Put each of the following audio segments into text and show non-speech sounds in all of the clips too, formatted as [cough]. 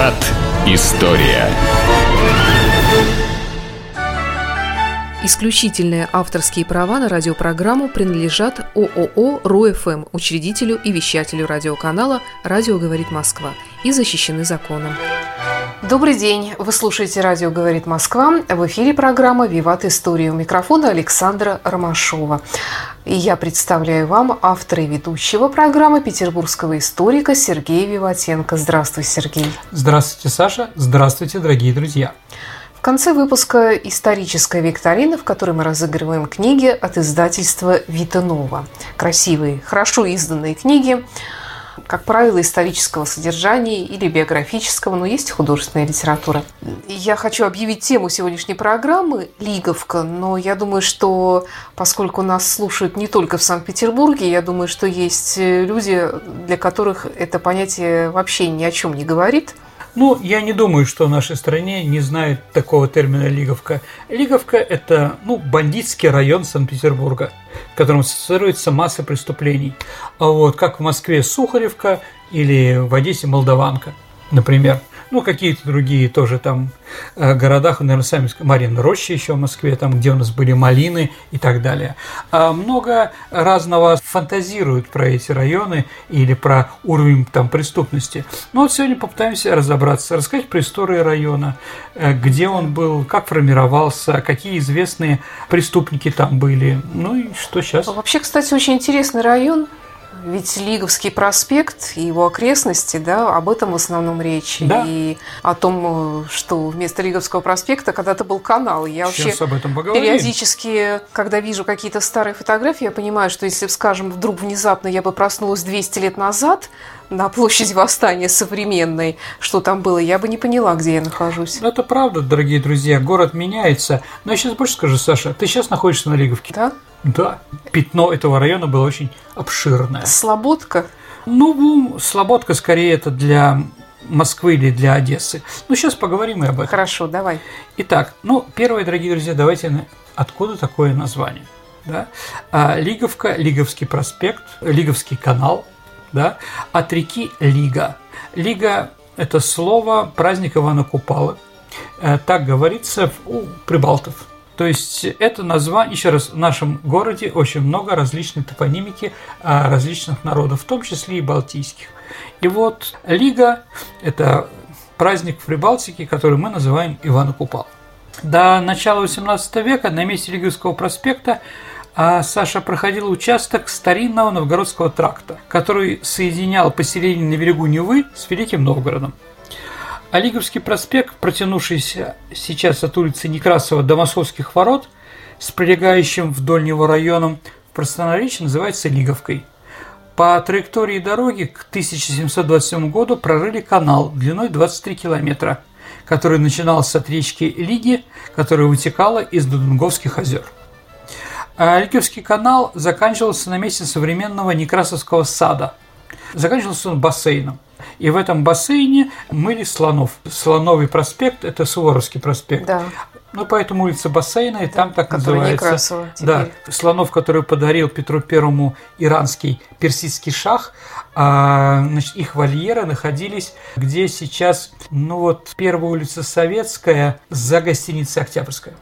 Виват. История. Исключительные авторские права на радиопрограмму принадлежат ООО РУФМ, учредителю и вещателю радиоканала «Радио говорит Москва» и защищены законом. Добрый день! Вы слушаете «Радио говорит Москва». В эфире программа «Виват История». У микрофона Александра Ромашова. И я представляю вам автора и ведущего программы петербургского историка Сергея Виватенко. Здравствуй, Сергей! Здравствуйте, Саша! Здравствуйте, дорогие друзья! В конце выпуска историческая викторина, в которой мы разыгрываем книги от издательства Витанова. Красивые, хорошо изданные книги, как правило, исторического содержания или биографического, но есть художественная литература. Я хочу объявить тему сегодняшней программы «Лиговка», но я думаю, что поскольку нас слушают не только в Санкт-Петербурге, я думаю, что есть люди, для которых это понятие вообще ни о чем не говорит – ну, я не думаю, что в нашей стране не знают такого термина Лиговка. Лиговка – это ну, бандитский район Санкт-Петербурга, в котором ассоциируется масса преступлений. А вот как в Москве Сухаревка или в Одессе Молдаванка, например ну, какие-то другие тоже там э, городах, наверное, сами Марина Роща еще в Москве, там, где у нас были малины и так далее. А много разного фантазируют про эти районы или про уровень там преступности. Ну, вот сегодня попытаемся разобраться, рассказать про историю района, э, где он был, как формировался, какие известные преступники там были, ну и что сейчас. Вообще, кстати, очень интересный район, ведь Лиговский проспект и его окрестности, да, об этом в основном речь. Да. И о том, что вместо Лиговского проспекта когда-то был канал. Я Сейчас вообще об этом поговорим. периодически, когда вижу какие-то старые фотографии, я понимаю, что если, скажем, вдруг внезапно я бы проснулась 200 лет назад, на площади Восстания современной, что там было, я бы не поняла, где я нахожусь. Ну, это правда, дорогие друзья, город меняется. Но я сейчас больше скажу, Саша, ты сейчас находишься на Лиговке. Да? Да. Пятно этого района было очень обширное. Слободка? Ну, Слободка скорее это для Москвы или для Одессы. Ну, сейчас поговорим и об этом. Хорошо, давай. Итак, ну, первое, дорогие друзья, давайте откуда такое название? Да? А, Лиговка, Лиговский проспект, Лиговский канал, да, от реки Лига. Лига – это слово праздник Ивана Купалы. Э, так говорится у прибалтов. То есть это название, еще раз, в нашем городе очень много различной топонимики а, различных народов, в том числе и балтийских. И вот Лига – это праздник в Прибалтике, который мы называем Ивана Купал. До начала XVIII века на месте Лиговского проспекта а Саша проходил участок старинного новгородского тракта, который соединял поселение на берегу Невы с Великим Новгородом. Олиговский проспект, протянувшийся сейчас от улицы Некрасова до Московских ворот, с прилегающим вдоль него районом, в простонаречии называется Лиговкой. По траектории дороги к 1727 году прорыли канал длиной 23 километра, который начинался от речки Лиги, которая вытекала из Дудунговских озер. А канал заканчивался на месте современного Некрасовского сада. Заканчивался он бассейном – и в этом бассейне мыли слонов. Слоновый проспект – это Суворовский проспект. Да. Ну, поэтому улица бассейна, и да, там так называется. Некрасова Да, слонов, который подарил Петру Первому иранский персидский шах, а, значит, их вольеры находились, где сейчас, ну вот, первая улица Советская за гостиницей Октябрьская.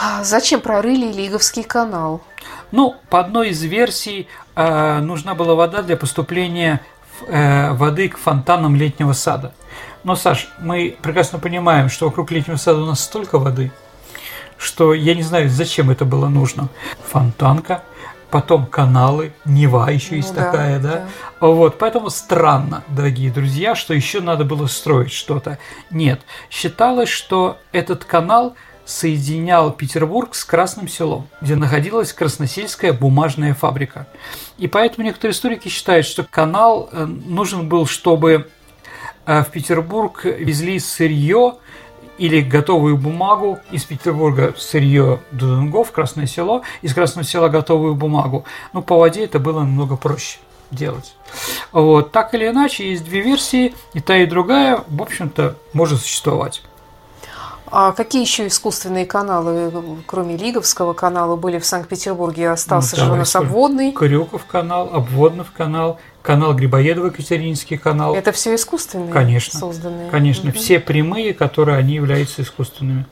А зачем прорыли Лиговский канал? Ну, по одной из версий, э, нужна была вода для поступления Э, воды к фонтанам летнего сада. Но, Саш, мы прекрасно понимаем, что вокруг летнего сада у нас столько воды, что я не знаю, зачем это было нужно. Фонтанка, потом каналы, Нева еще ну, есть да, такая, да? да. Вот, поэтому странно, дорогие друзья, что еще надо было строить что-то. Нет, считалось, что этот канал соединял Петербург с Красным селом, где находилась Красносельская бумажная фабрика. И поэтому некоторые историки считают, что канал э, нужен был, чтобы э, в Петербург везли сырье или готовую бумагу из Петербурга сырье до Дунгов, Красное село, из Красного села готовую бумагу. Но по воде это было намного проще делать. Вот. Так или иначе, есть две версии, и та, и другая, в общем-то, может существовать. А какие еще искусственные каналы, кроме Лиговского канала, были в Санкт-Петербурге? Остался ну, же у нас обводный. Крюков канал, обводный канал, канал Грибоедова, Екатерининский канал. Это все искусственные Конечно. созданные? Конечно, Мгм. все прямые, которые они являются искусственными.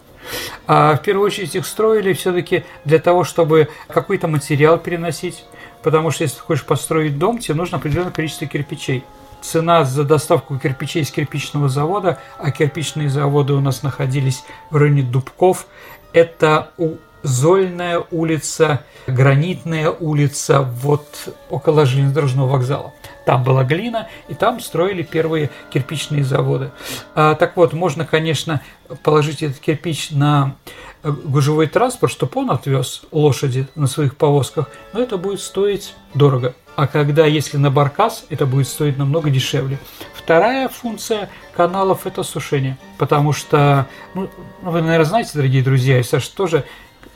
А в первую очередь их строили все-таки для того, чтобы какой-то материал переносить, потому что если ты хочешь построить дом, тебе нужно определенное количество кирпичей. Цена за доставку кирпичей с кирпичного завода, а кирпичные заводы у нас находились в районе Дубков, это у Зольная улица, Гранитная улица, вот около железнодорожного вокзала. Там была глина, и там строили первые кирпичные заводы. А, так вот, можно, конечно, положить этот кирпич на э, гужевой транспорт, чтобы он отвез лошади на своих повозках, но это будет стоить дорого. А когда, если на баркас, это будет стоить намного дешевле. Вторая функция каналов – это сушение. Потому что, ну, вы, наверное, знаете, дорогие друзья, и Саша тоже,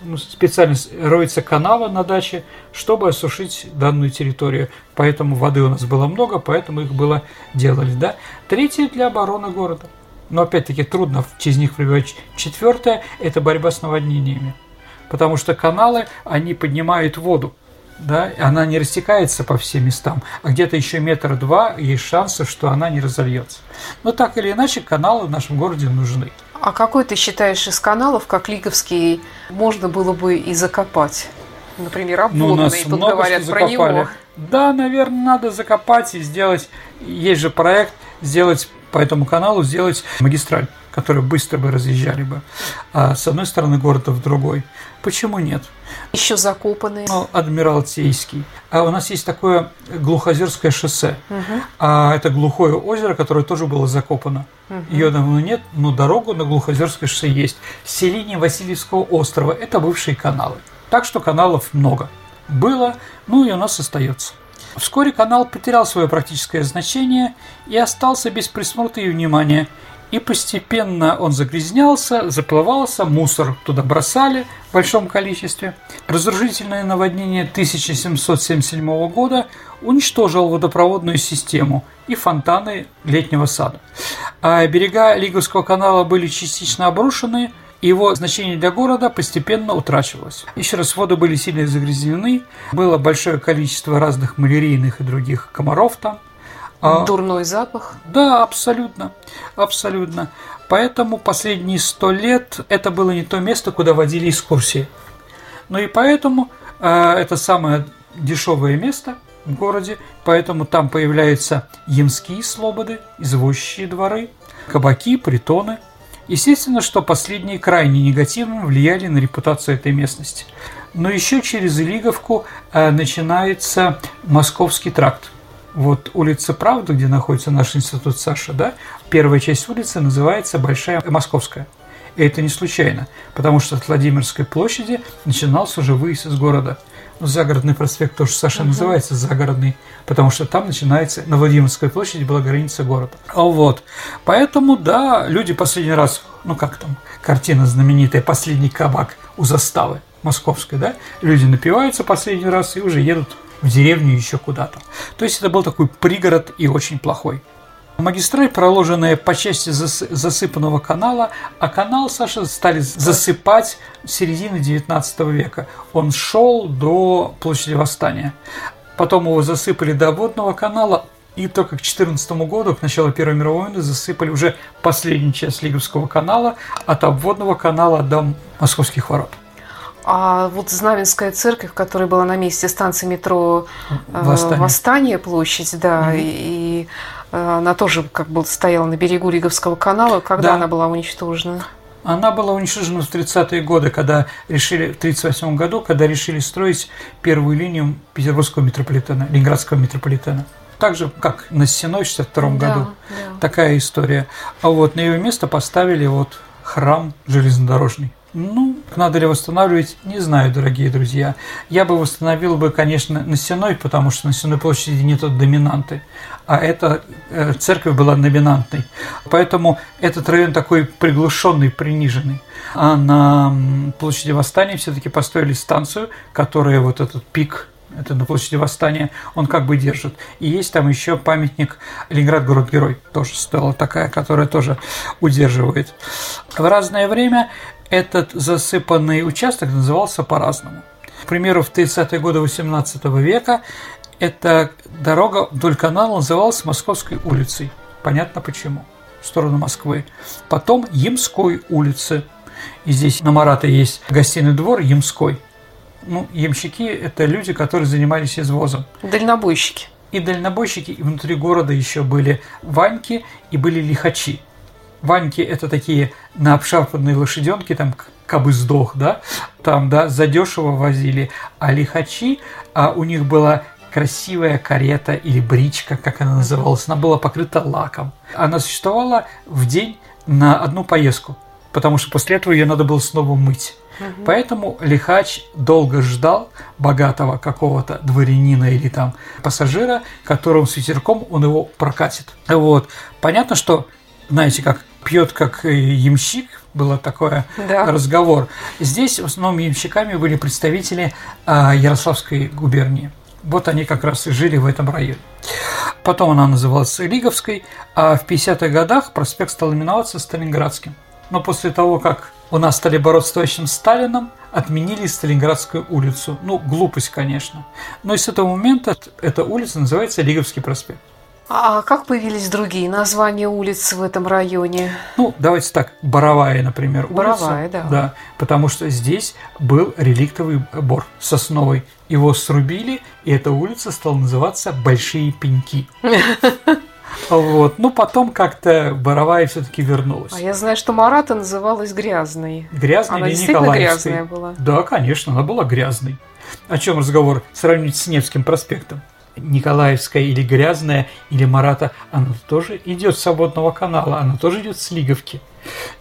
ну, специально роются каналы на даче, чтобы осушить данную территорию. Поэтому воды у нас было много, поэтому их было делали. Да? Третье – для обороны города. Но опять-таки трудно через них прибавить. Четвертое – это борьба с наводнениями. Потому что каналы, они поднимают воду. Да, она не растекается по всем местам, а где-то еще метр два есть шансы, что она не разольется. Но так или иначе, каналы в нашем городе нужны. А какой ты считаешь из каналов, как Лиговский, можно было бы и закопать? Например, Ну, у нас тут много говорят что про закопали. него. Да, наверное, надо закопать и сделать. Есть же проект сделать по этому каналу сделать магистраль, которую быстро бы разъезжали бы. А с одной стороны города в другой. Почему нет? Еще закопанные. Ну, Адмиралтейский. А у нас есть такое Глухозерское шоссе. А это глухое озеро, которое тоже было закопано. Ее давно нет, но дорогу на Глухозерское шоссе есть. Селение Васильевского острова – это бывшие каналы. Так что каналов много. Было, ну и у нас остается. Вскоре канал потерял свое практическое значение и остался без присмотра и внимания. И постепенно он загрязнялся, заплывался, мусор туда бросали в большом количестве. Разрушительное наводнение 1777 года уничтожило водопроводную систему и фонтаны летнего сада. А берега Лиговского канала были частично обрушены, его значение для города постепенно утрачивалось. Еще раз, воды были сильно загрязнены, было большое количество разных малярийных и других комаров там. А- Дурной запах. да, абсолютно, абсолютно. Поэтому последние сто лет это было не то место, куда водили экскурсии. Ну и поэтому э, это самое дешевое место в городе, поэтому там появляются ямские слободы, извозчие дворы, кабаки, притоны. Естественно, что последние крайне негативно влияли на репутацию этой местности. Но еще через Илиговку э, начинается Московский тракт. Вот улица Правды, где находится наш институт Саша, да, первая часть улицы называется Большая Московская. И это не случайно, потому что от Владимирской площади начинался уже выезд из города. Ну, загородный проспект тоже Саша называется загородный, потому что там начинается, на Владимирской площади была граница города. А вот, поэтому, да, люди последний раз, ну как там, картина знаменитая «Последний кабак» у заставы московской, да, люди напиваются последний раз и уже едут в деревню еще куда-то. То есть это был такой пригород и очень плохой. Магистраль, проложенная по части зас- засыпанного канала, а канал, Саша, стали засыпать с середины 19 века. Он шел до площади Восстания. Потом его засыпали до водного канала, и только к 14 году, к началу Первой мировой войны, засыпали уже последнюю часть Лиговского канала от обводного канала до Московских ворот. А вот Знаменская церковь, которая была на месте станции метро э, Восстание. Восстание, площадь, да, и э, она тоже как бы стояла на берегу Лиговского канала. Когда Да. она была уничтожена? Она была уничтожена в 30-е годы, когда решили, в 38 году, когда решили строить первую линию Петербургского метрополитена, Ленинградского метрополитена. Так же, как на Сеной в 62 Да, году. да. Такая история. А вот на ее место поставили вот храм железнодорожный. Ну, надо ли восстанавливать, не знаю, дорогие друзья. Я бы восстановил бы, конечно, на Сеной, потому что на Сеной площади нет доминанты, а эта э, церковь была доминантной. Поэтому этот район такой приглушенный, приниженный. А на площади Восстания все-таки построили станцию, которая вот этот пик это на площади Восстания, он как бы держит. И есть там еще памятник Ленинград город-герой, тоже стела такая, которая тоже удерживает. В разное время этот засыпанный участок назывался по-разному. К примеру, в 30-е годы 18 века эта дорога вдоль канала называлась Московской улицей. Понятно почему. В сторону Москвы. Потом Ямской улицы. И здесь на Марата есть гостиный двор Ямской. Ну, ямщики – это люди, которые занимались извозом. Дальнобойщики. И дальнобойщики, и внутри города еще были ваньки и были лихачи. Ваньки – это такие на обшарпанные лошаденки, там кабы сдох, да, там, да, задешево возили. А лихачи, а у них была красивая карета или бричка, как она называлась, она была покрыта лаком. Она существовала в день на одну поездку, потому что после этого ее надо было снова мыть. Угу. Поэтому лихач долго ждал богатого какого-то дворянина или там пассажира, которым с ветерком он его прокатит. Вот. Понятно, что, знаете, как пьет как ямщик, было такое да. разговор. Здесь в основном ямщиками были представители а, Ярославской губернии. Вот они как раз и жили в этом районе. Потом она называлась Лиговской, а в 50-х годах проспект стал именоваться Сталинградским. Но после того, как у нас стали бороться с товарищем Сталином, отменили Сталинградскую улицу. Ну, глупость, конечно. Но и с этого момента эта улица называется Лиговский проспект. А как появились другие названия улиц в этом районе? Ну, давайте так, Боровая, например, улица. Боровая, да. Да, потому что здесь был реликтовый бор сосновый. Его срубили, и эта улица стала называться Большие Пеньки. [laughs] Вот. Ну, потом как-то Боровая все-таки вернулась. А я знаю, что Марата называлась Грязной. Грязной она или действительно грязная была? Да, конечно, она была грязной. О чем разговор? Сравнить с Невским проспектом. Николаевская или Грязная, или Марата, она тоже идет с свободного канала, она тоже идет с Лиговки.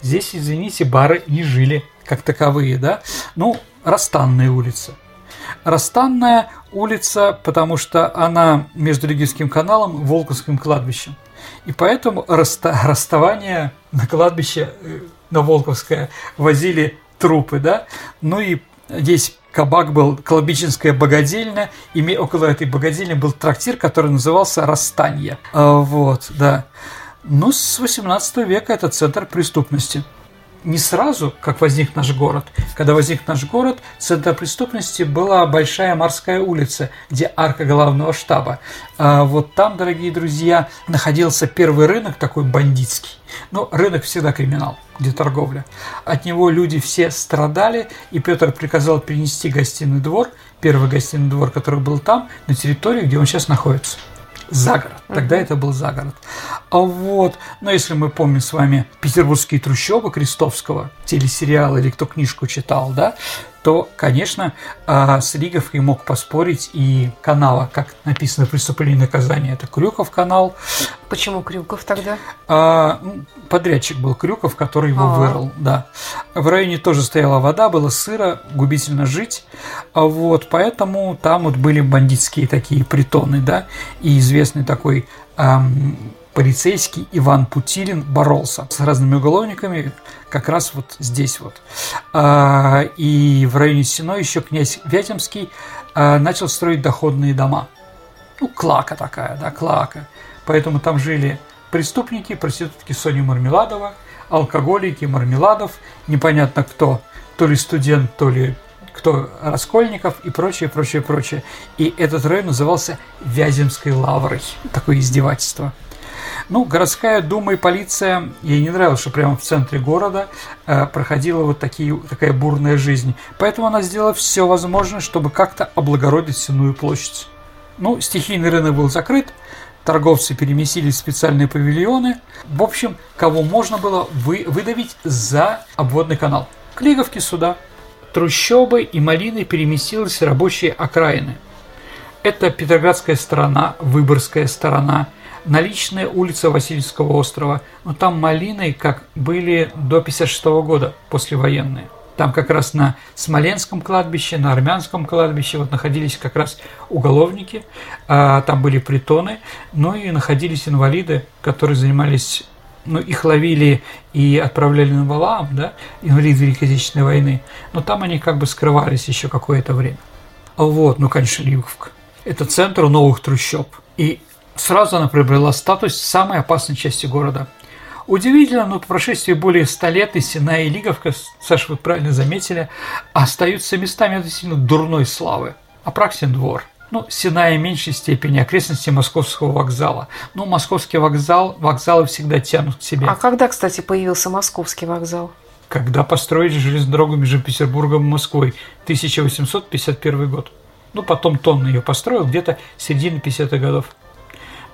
Здесь, извините, бары не жили как таковые, да? Ну, Растанная улица. Растанная улица, потому что она между Лиговским каналом и Волковским кладбищем. И поэтому расста расставание на кладбище, э, на Волковское, возили трупы, да? Ну и здесь кабак был Колобичинская богадельня, и около этой богадельни был трактир, который назывался «Расстанье». А, вот, да. Ну, с 18 века это центр преступности не сразу, как возник наш город. Когда возник наш город, центр преступности была Большая Морская улица, где арка главного штаба. А вот там, дорогие друзья, находился первый рынок такой бандитский. Но рынок всегда криминал, где торговля. От него люди все страдали, и Петр приказал перенести гостиный двор, первый гостиный двор, который был там, на территорию, где он сейчас находится за город. Тогда это был за город. А вот, но если мы помним с вами петербургские трущобы Крестовского, телесериал или кто книжку читал, да, то, конечно, а, с Лиговкой мог поспорить и канала, как написано «Преступление и наказание». Это Крюков канал. Почему Крюков тогда? А, ну, подрядчик был Крюков, который его А-а-а. вырыл, да. В районе тоже стояла вода, было сыро, губительно жить. А вот, поэтому там вот были бандитские такие притоны, да, и известный такой эм, полицейский Иван Путилин боролся с разными уголовниками как раз вот здесь вот. А, и в районе Сино еще князь Вятемский а, начал строить доходные дома. Ну, клака такая, да, клака. Поэтому там жили преступники, проститутки Соня Мармеладова, алкоголики Мармеладов, непонятно кто, то ли студент, то ли кто Раскольников и прочее, прочее, прочее. И этот район назывался Вяземской лаврой. Такое издевательство. Ну, городская дума и полиция, ей не нравилось, что прямо в центре города э, проходила вот такие, такая бурная жизнь. Поэтому она сделала все возможное, чтобы как-то облагородить Сенную площадь. Ну, стихийный рынок был закрыт, торговцы переместились в специальные павильоны. В общем, кого можно было вы, выдавить за обводный канал. Клиговки сюда. Трущобы и малины переместились в рабочие окраины. Это Петроградская сторона, Выборгская сторона, наличная улица Васильевского острова, но там малины как были до 56 года, послевоенные. Там как раз на Смоленском кладбище, на Армянском кладбище вот находились как раз уголовники, а, там были притоны, ну и находились инвалиды, которые занимались ну, их ловили и отправляли на Валаам, да, инвалиды Великой Отечественной войны, но там они как бы скрывались еще какое-то время. Вот, ну, конечно, Ливковка. Это центр новых трущоб. И Сразу она приобрела статус самой опасной части города. Удивительно, но по прошествии более ста лет и Сина и Лиговка, Саша, вы правильно заметили, остаются местами относительно дурной славы. Апраксин двор. Ну, Синая в меньшей степени, окрестности Московского вокзала. Ну, Московский вокзал, вокзалы всегда тянут к себе. А когда, кстати, появился Московский вокзал? Когда построили железную дорогу между Петербургом и Москвой, 1851 год. Ну, потом Тонн ее построил где-то середины 50-х годов.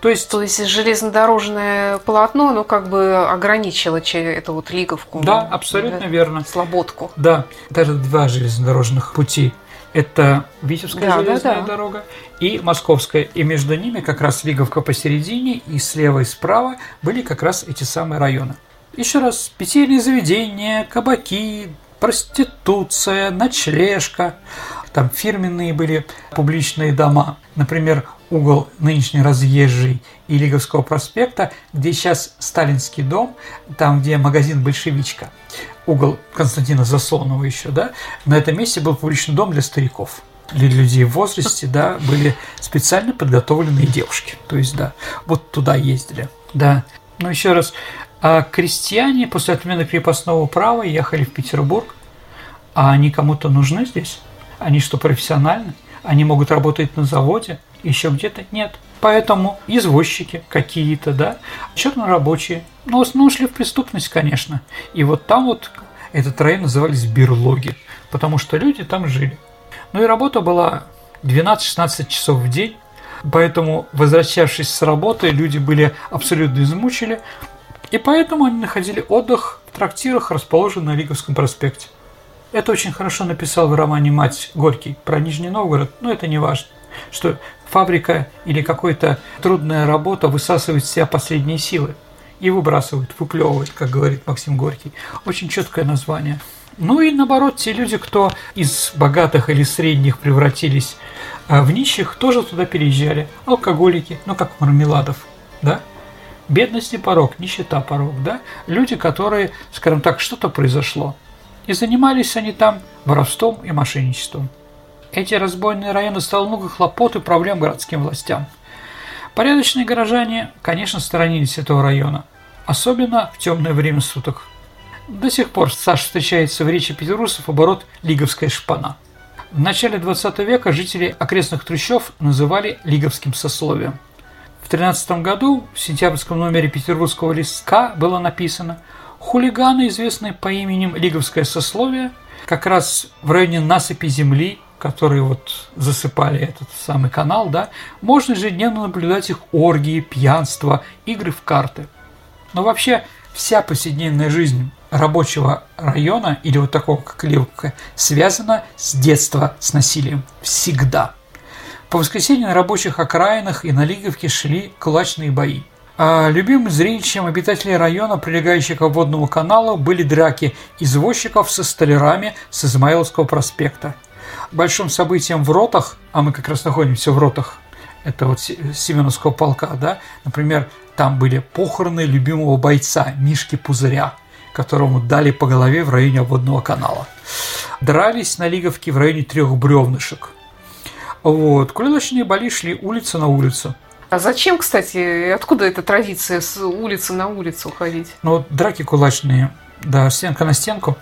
То есть, То есть железнодорожное полотно, оно как бы ограничило эту вот лиговку. Да, абсолютно да, верно. Слободку. Да, даже два железнодорожных пути. Это Витебская да, железная да, да. дорога и Московская. И между ними как раз Лиговка посередине, и слева и справа были как раз эти самые районы. Еще раз, питейные заведения, кабаки, проституция, ночлежка. Там фирменные были публичные дома. Например, угол нынешний разъезжий и Лиговского проспекта, где сейчас Сталинский дом, там, где магазин «Большевичка», угол Константина Заслонова еще, да, на этом месте был публичный дом для стариков для людей в возрасте, да, были специально подготовленные девушки. То есть, да, вот туда ездили. Да. Ну, еще раз, а крестьяне после отмены крепостного права ехали в Петербург, а они кому-то нужны здесь? Они что, профессиональны? Они могут работать на заводе, еще где-то? Нет. Поэтому извозчики какие-то, да, чернорабочие, но ну, ушли в преступность, конечно. И вот там вот этот район назывались берлоги, потому что люди там жили. Ну и работа была 12-16 часов в день, поэтому, возвращавшись с работы, люди были абсолютно измучили, и поэтому они находили отдых в трактирах, расположенных на Лиговском проспекте. Это очень хорошо написал в романе «Мать Горький» про Нижний Новгород, но это не важно, что фабрика или какая-то трудная работа высасывает из себя последние силы и выбрасывает, выплевывает, как говорит Максим Горький. Очень четкое название. Ну и наоборот, те люди, кто из богатых или средних превратились а, в нищих, тоже туда переезжали. Алкоголики, ну как Мармеладов, да? Бедность не порог, нищета порог, да? Люди, которые, скажем так, что-то произошло. И занимались они там воровством и мошенничеством. Эти разбойные районы стало много хлопот и проблем городским властям. Порядочные горожане, конечно, сторонились этого района, особенно в темное время суток, до сих пор Саш встречается в речи петербуржцев оборот «лиговская шпана». В начале 20 века жители окрестных трущоб называли лиговским сословием. В 13 году в сентябрьском номере петербургского листка было написано «Хулиганы, известные по именем Лиговское сословие, как раз в районе насыпи земли, которые вот засыпали этот самый канал, да, можно ежедневно наблюдать их оргии, пьянство, игры в карты. Но вообще вся повседневная жизнь рабочего района или вот такого, как Ливка, связана с детства с насилием. Всегда. По воскресеньям на рабочих окраинах и на Лиговке шли кулачные бои. А любимым зрелищем обитателей района, прилегающего к водному каналу, были драки извозчиков со столярами с Измаиловского проспекта. Большим событием в ротах, а мы как раз находимся в ротах, это вот Семеновского полка, да, например, там были похороны любимого бойца Мишки Пузыря, которому дали по голове в районе обводного канала. Дрались на Лиговке в районе трех бревнышек. Вот. Кулачные бои шли улица на улицу. А зачем, кстати, откуда эта традиция с улицы на улицу ходить? Ну, вот драки кулачные, да, стенка на стенку,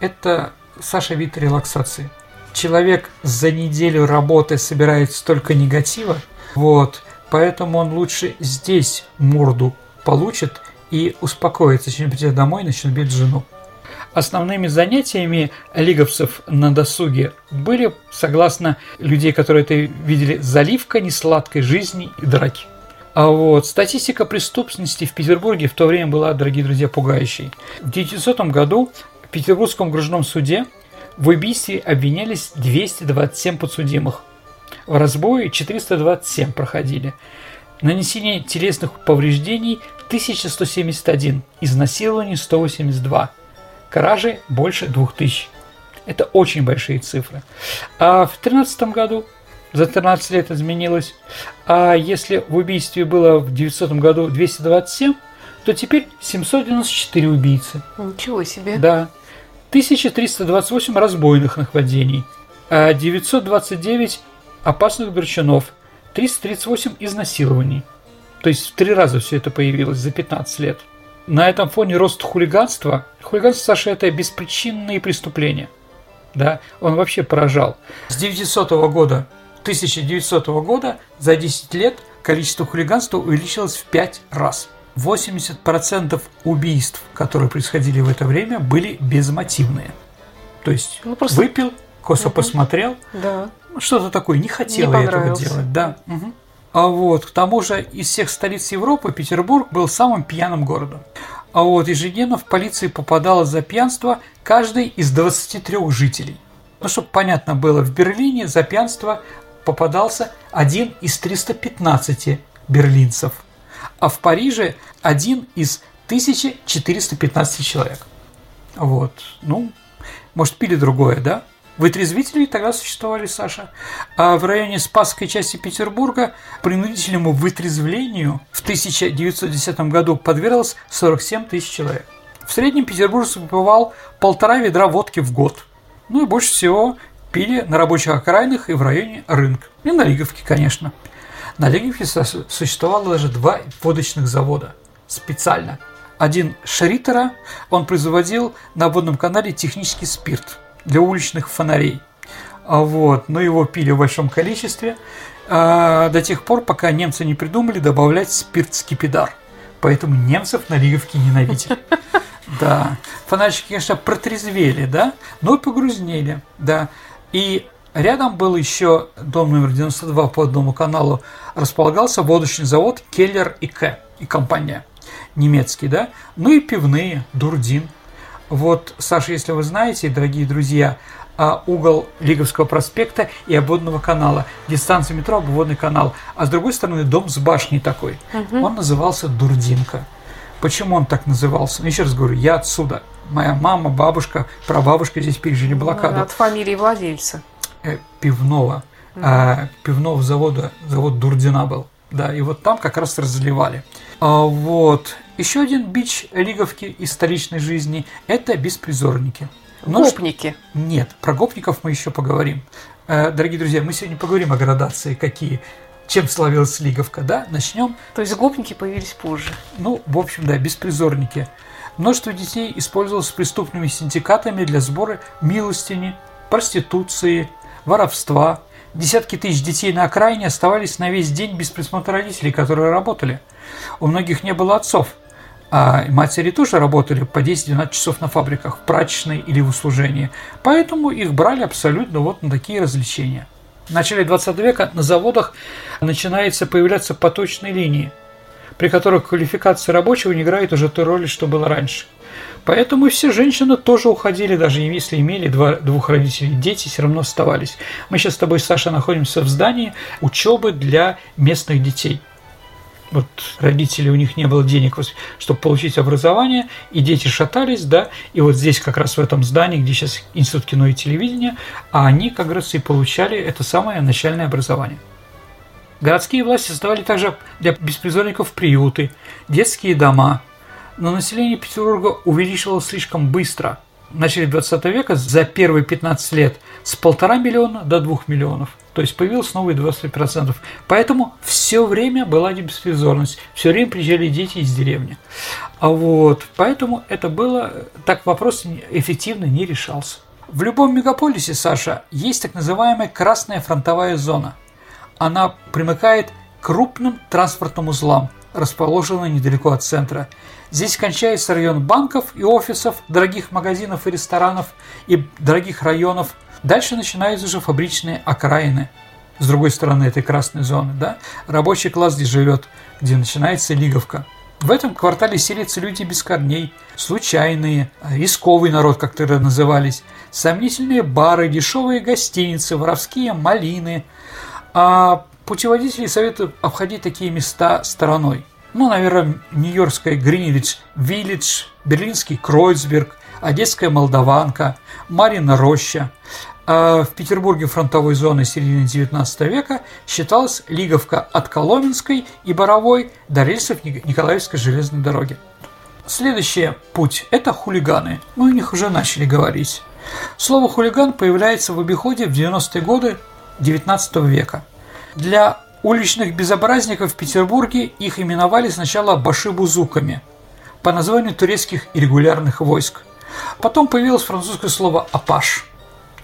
это, Саша, вид релаксации. Человек за неделю работы собирает столько негатива, вот, поэтому он лучше здесь морду получит и успокоится, чем придет домой и начнет бить жену. Основными занятиями лиговцев на досуге были, согласно людей, которые это видели, заливка несладкой жизни и драки. А вот статистика преступности в Петербурге в то время была, дорогие друзья, пугающей. В 1900 году в Петербургском окружном суде в убийстве обвинялись 227 подсудимых. В разбое 427 проходили. Нанесение телесных повреждений 1171, изнасилований 182, кражи больше 2000. Это очень большие цифры. А в 2013 году за 13 лет изменилось. А если в убийстве было в 900 году 227, то теперь 794 убийцы. Ничего себе. Да. 1328 разбойных нападений, а 929 опасных драчунов, 338 изнасилований – то есть в три раза все это появилось за 15 лет. На этом фоне рост хулиганства. Хулиганство, Саша, это беспричинные преступления. Да, он вообще поражал. С 900 года 1900 года за 10 лет количество хулиганства увеличилось в 5 раз. 80% убийств, которые происходили в это время, были безмотивные. То есть Ну, просто- выпил, косо посмотрел, Да. что-то такое, не хотел Не я этого делать. Да. мгм. А вот, к тому же, из всех столиц Европы Петербург был самым пьяным городом. А вот ежедневно в полиции попадало за пьянство каждый из 23 жителей. Ну, чтобы понятно было, в Берлине за пьянство попадался один из 315 берлинцев, а в Париже один из 1415 человек. Вот, ну, может, пили другое, да? Вытрезвители тогда существовали, Саша. А в районе Спасской части Петербурга принудительному вытрезвлению в 1910 году подверглось 47 тысяч человек. В среднем петербуржец выпивал полтора ведра водки в год. Ну и больше всего пили на рабочих окраинах и в районе рынка. И на Лиговке, конечно. На Лиговке существовало даже два водочных завода специально. Один Шритера, он производил на водном канале технический спирт для уличных фонарей. А Вот, но его пили в большом количестве а, до тех пор, пока немцы не придумали добавлять спирт скипидар. Поэтому немцев на Лиговке ненавидели. [laughs] Да, фонарщики, конечно, протрезвели, да, но и погрузнели, да. И рядом был еще дом номер 92 по одному каналу, располагался водочный завод Келлер и К. и компания немецкий, да, ну и пивные, Дурдин. Вот, Саша, если вы знаете, дорогие друзья, а, угол Лиговского проспекта и обводного канала. Дистанция метро, обводный канал. А с другой стороны дом с башней такой. Он назывался Дурдинка. Почему он так назывался? Ну, еще раз говорю, я отсюда. Моя мама, бабушка, прабабушка здесь пережили блокаду От фамилии владельца. э, пивного, а, пивного завода, завод Дурдина был. Да, и вот там как раз разливали. А, вот. Еще один бич Лиговки из столичной жизни – это беспризорники. Ну, ш- Гопники. Нет, про гопников мы еще поговорим. Э, Дорогие друзья, мы сегодня поговорим о градации, какие, чем славилась Лиговка, да? Начнем То есть гопники появились позже. ну, в общем, да, беспризорники. Множество детей использовалось преступными синдикатами для сбора милостини, проституции, воровства. Десятки тысяч детей на окраине оставались на весь день без присмотра родителей, которые работали. У многих не было отцов, а матери тоже работали по 10-12 часов на фабриках, в прачечной или в услужении. Поэтому их брали абсолютно вот на такие развлечения. В начале 20 века на заводах начинается появляться поточные линии, при которых квалификация рабочего не играет уже той роли, что было раньше. Поэтому все женщины тоже уходили, даже если имели два, двух родителей, дети все равно оставались. Мы сейчас с тобой, Саша, находимся в здании учебы для местных детей. Вот родители, у них не было денег, чтобы получить образование, и дети шатались, да, и вот здесь как раз в этом здании, где сейчас Институт кино и телевидения, а они как раз и получали это самое начальное образование. Городские власти создавали также для беспризорников приюты, детские дома. Но население Петербурга увеличивалось слишком быстро. В начале 20 века за первые 15 лет с полтора миллиона до двух миллионов. То есть появилось новые 20%. Поэтому все время была беспризорность. Все время приезжали дети из деревни. А вот, поэтому это было, так вопрос эффективно не решался. В любом мегаполисе, Саша, есть так называемая красная фронтовая зона – она примыкает к крупным транспортным узлам, расположенным недалеко от центра. Здесь кончается район банков и офисов, дорогих магазинов и ресторанов и дорогих районов. Дальше начинаются уже фабричные окраины. С другой стороны этой красной зоны, да? Рабочий класс здесь живет, где начинается Лиговка. В этом квартале селятся люди без корней, случайные, рисковый народ, как тогда назывались, сомнительные бары, дешевые гостиницы, воровские малины, а путеводители советуют обходить такие места стороной. Ну, наверное, нью-йоркская Гринвич Виллидж, берлинский Кройцберг, одесская Молдаванка, Марина Роща. А в Петербурге фронтовой зоны середины XIX века считалась Лиговка от Коломенской и Боровой до рельсов Ник- Николаевской железной дороги. Следующий путь – это хулиганы. Мы о них уже начали говорить. Слово «хулиган» появляется в обиходе в 90-е годы XIX века. Для уличных безобразников в Петербурге их именовали сначала башибузуками по названию турецких регулярных войск. Потом появилось французское слово «апаш».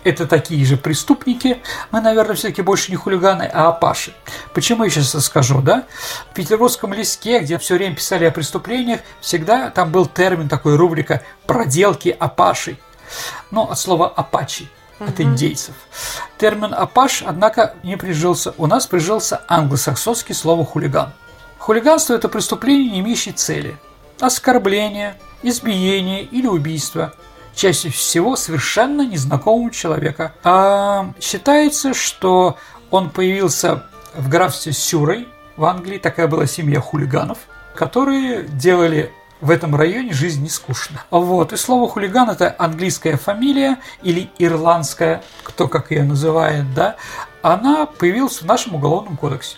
Это такие же преступники. Мы, наверное, все-таки больше не хулиганы, а апаши. Почему я сейчас скажу, да? В петербургском листке, где все время писали о преступлениях, всегда там был термин, такой рубрика «проделки апашей». Ну, от слова «апачи» от угу. индейцев. Термин «апаш», однако, не прижился. У нас прижился англосаксонский слово «хулиган». Хулиганство – это преступление, не имеющее цели. Оскорбление, избиение или убийство – чаще всего совершенно незнакомого человека. А считается, что он появился в графстве Сюрой в Англии, такая была семья хулиганов, которые делали в этом районе жизнь не скучно. Вот. И слово хулиган – это английская фамилия или ирландская, кто как ее называет, да, она появилась в нашем уголовном кодексе.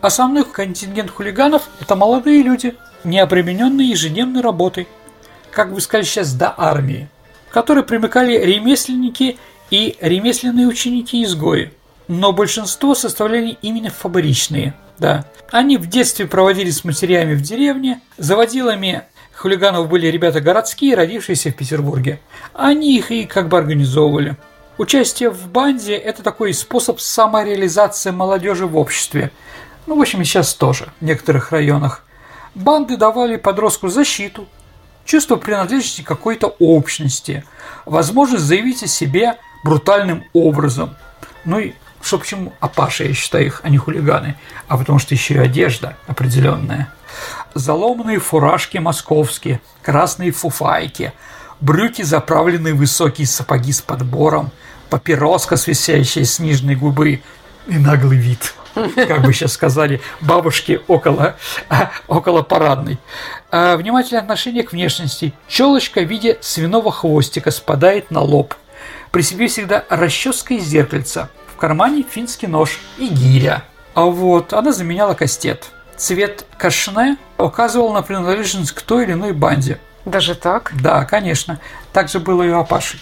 Основной контингент хулиганов – это молодые люди, не обремененные ежедневной работой, как бы сказали сейчас, до армии которой примыкали ремесленники и ремесленные ученики-изгои. Но большинство составляли именно фабричные. Да. Они в детстве проводили с матерями в деревне, заводилами хулиганов были ребята городские, родившиеся в Петербурге. Они их и как бы организовывали. Участие в банде – это такой способ самореализации молодежи в обществе. Ну, в общем, сейчас тоже в некоторых районах. Банды давали подростку защиту, чувство принадлежности какой-то общности, возможность заявить о себе брутальным образом. Ну и что почему Апаши, я считаю их, а не хулиганы, а потому что еще и одежда определенная. Заломанные фуражки московские, красные фуфайки, брюки, заправленные в высокие сапоги с подбором, папироска, свисящая с нижней губы и наглый вид – как бы сейчас сказали, бабушки около, около парадной. А, внимательное отношение к внешности. Челочка в виде свиного хвостика спадает на лоб. При себе всегда расческа и зеркальца. В кармане финский нож и гиря. А вот она заменяла кастет. Цвет кашне указывал на принадлежность к той или иной банде. Даже так? Да, конечно. Так же было и у Апаши.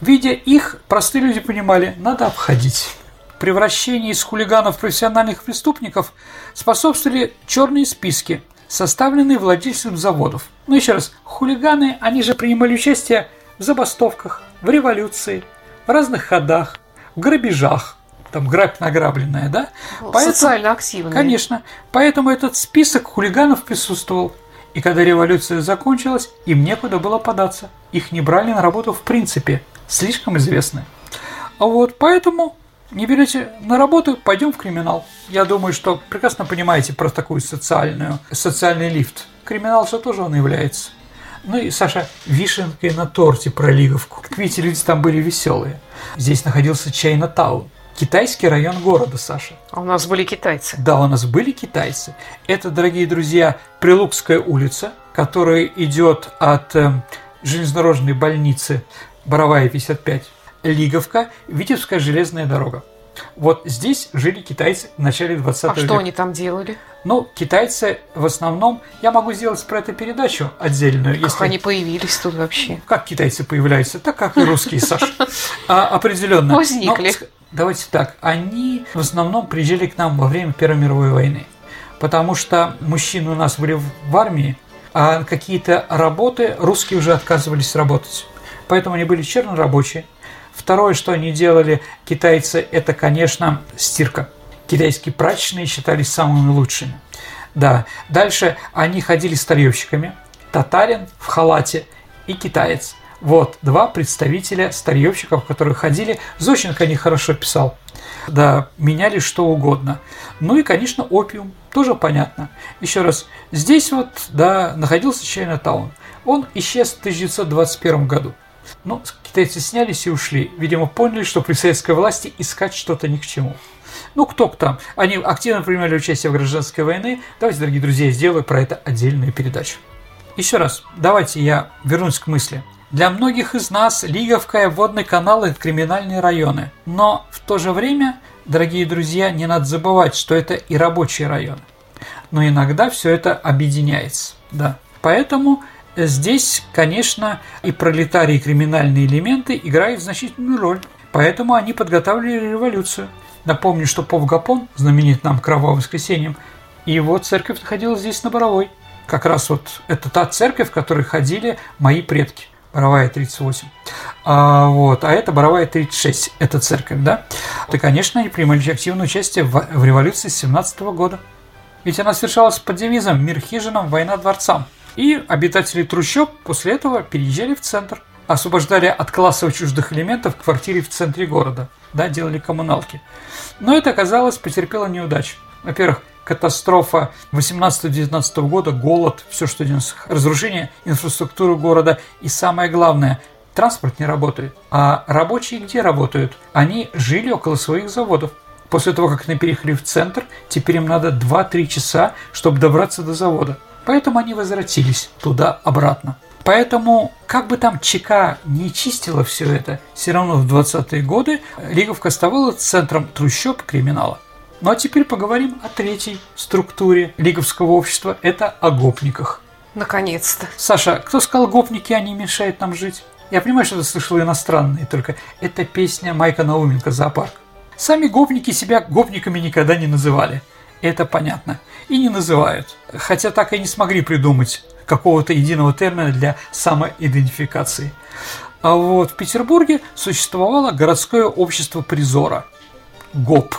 Видя их, простые люди понимали, надо обходить превращении из хулиганов в профессиональных преступников способствовали черные списки, составленные владельцем заводов. Ну еще раз, хулиганы, они же принимали участие в забастовках, в революции, в разных ходах, в грабежах. Там грабь награбленная, да? Поэтому, Социально активные. Конечно. Поэтому этот список хулиганов присутствовал. И когда революция закончилась, им некуда было податься. Их не брали на работу в принципе. Слишком известны. Вот поэтому не берете на работу, пойдем в криминал. Я думаю, что прекрасно понимаете про такую социальную, социальный лифт. Криминал же тоже он является. Ну и, Саша, вишенкой на торте про Лиговку. Как видите, люди там были веселые. Здесь находился Чайна Таун. Китайский район города, Саша. А у нас были китайцы. Да, у нас были китайцы. Это, дорогие друзья, Прилукская улица, которая идет от э, железнодорожной больницы Боровая 55 Лиговка, Витебская железная дорога. Вот здесь жили китайцы в начале 20 а века. А что они там делали? Ну, китайцы в основном... Я могу сделать про это передачу отдельную. Как если... они появились тут вообще? Как китайцы появляются? Так как и русские, Саша. [laughs] А, определенно. Возникли. давайте так. Они в основном приезжали к нам во время Первой мировой войны. Потому что мужчины у нас были в армии, а какие-то работы русские уже отказывались работать. Поэтому они были чернорабочие. Второе, что они делали, китайцы, это, конечно, стирка. Китайские прачечные считались самыми лучшими. Да. Дальше они ходили старьевщиками. Татарин в халате и китаец. Вот, два представителя старьевщиков, которые ходили. Зощенко не хорошо писал. Да, меняли что угодно. Ну и, конечно, опиум. Тоже понятно. Еще раз, здесь вот, да, находился Чайна Таун. Он исчез в 1921 году. Ну, китайцы снялись и ушли. Видимо, поняли, что при советской власти искать что-то ни к чему. Ну, кто там? Они активно принимали участие в гражданской войне. Давайте, дорогие друзья, сделаю про это отдельную передачу. Еще раз, давайте я вернусь к мысли. Для многих из нас Лиговка и водный канал – это криминальные районы. Но в то же время, дорогие друзья, не надо забывать, что это и рабочие районы. Но иногда все это объединяется. Да. Поэтому Здесь, конечно, и пролетарии, и криминальные элементы играют значительную роль. Поэтому они подготавливали революцию. Напомню, что Пов Гапон, знаменит нам Кровавым воскресеньем, и его церковь находилась здесь на Боровой. Как раз вот это та церковь, в которой ходили мои предки. Боровая 38. А, вот, а это Боровая 36, это церковь, да? То, конечно, они принимали активное участие в, в революции 17 года. Ведь она совершалась под девизом «Мир хижинам, война дворцам». И обитатели трущоб после этого переезжали в центр, освобождали от классово чуждых элементов квартиры в центре города, да, делали коммуналки. Но это, оказалось, потерпело неудачу. Во-первых, катастрофа 18-19 года, голод, все что идет, разрушение инфраструктуры города и самое главное, транспорт не работает. А рабочие где работают? Они жили около своих заводов. После того, как они переехали в центр, теперь им надо 2-3 часа, чтобы добраться до завода. Поэтому они возвратились туда-обратно. Поэтому, как бы там ЧК не чистила все это, все равно в 20-е годы Лиговка оставалась центром трущоб криминала. Ну а теперь поговорим о третьей структуре лиговского общества – это о гопниках. Наконец-то. Саша, кто сказал гопники, они мешают нам жить? Я понимаю, что ты слышал иностранные, только это песня Майка Науменко «Зоопарк». Сами гопники себя гопниками никогда не называли. Это понятно. И не называют. Хотя так и не смогли придумать какого-то единого термина для самоидентификации. А вот в Петербурге существовало городское общество призора – ГОП,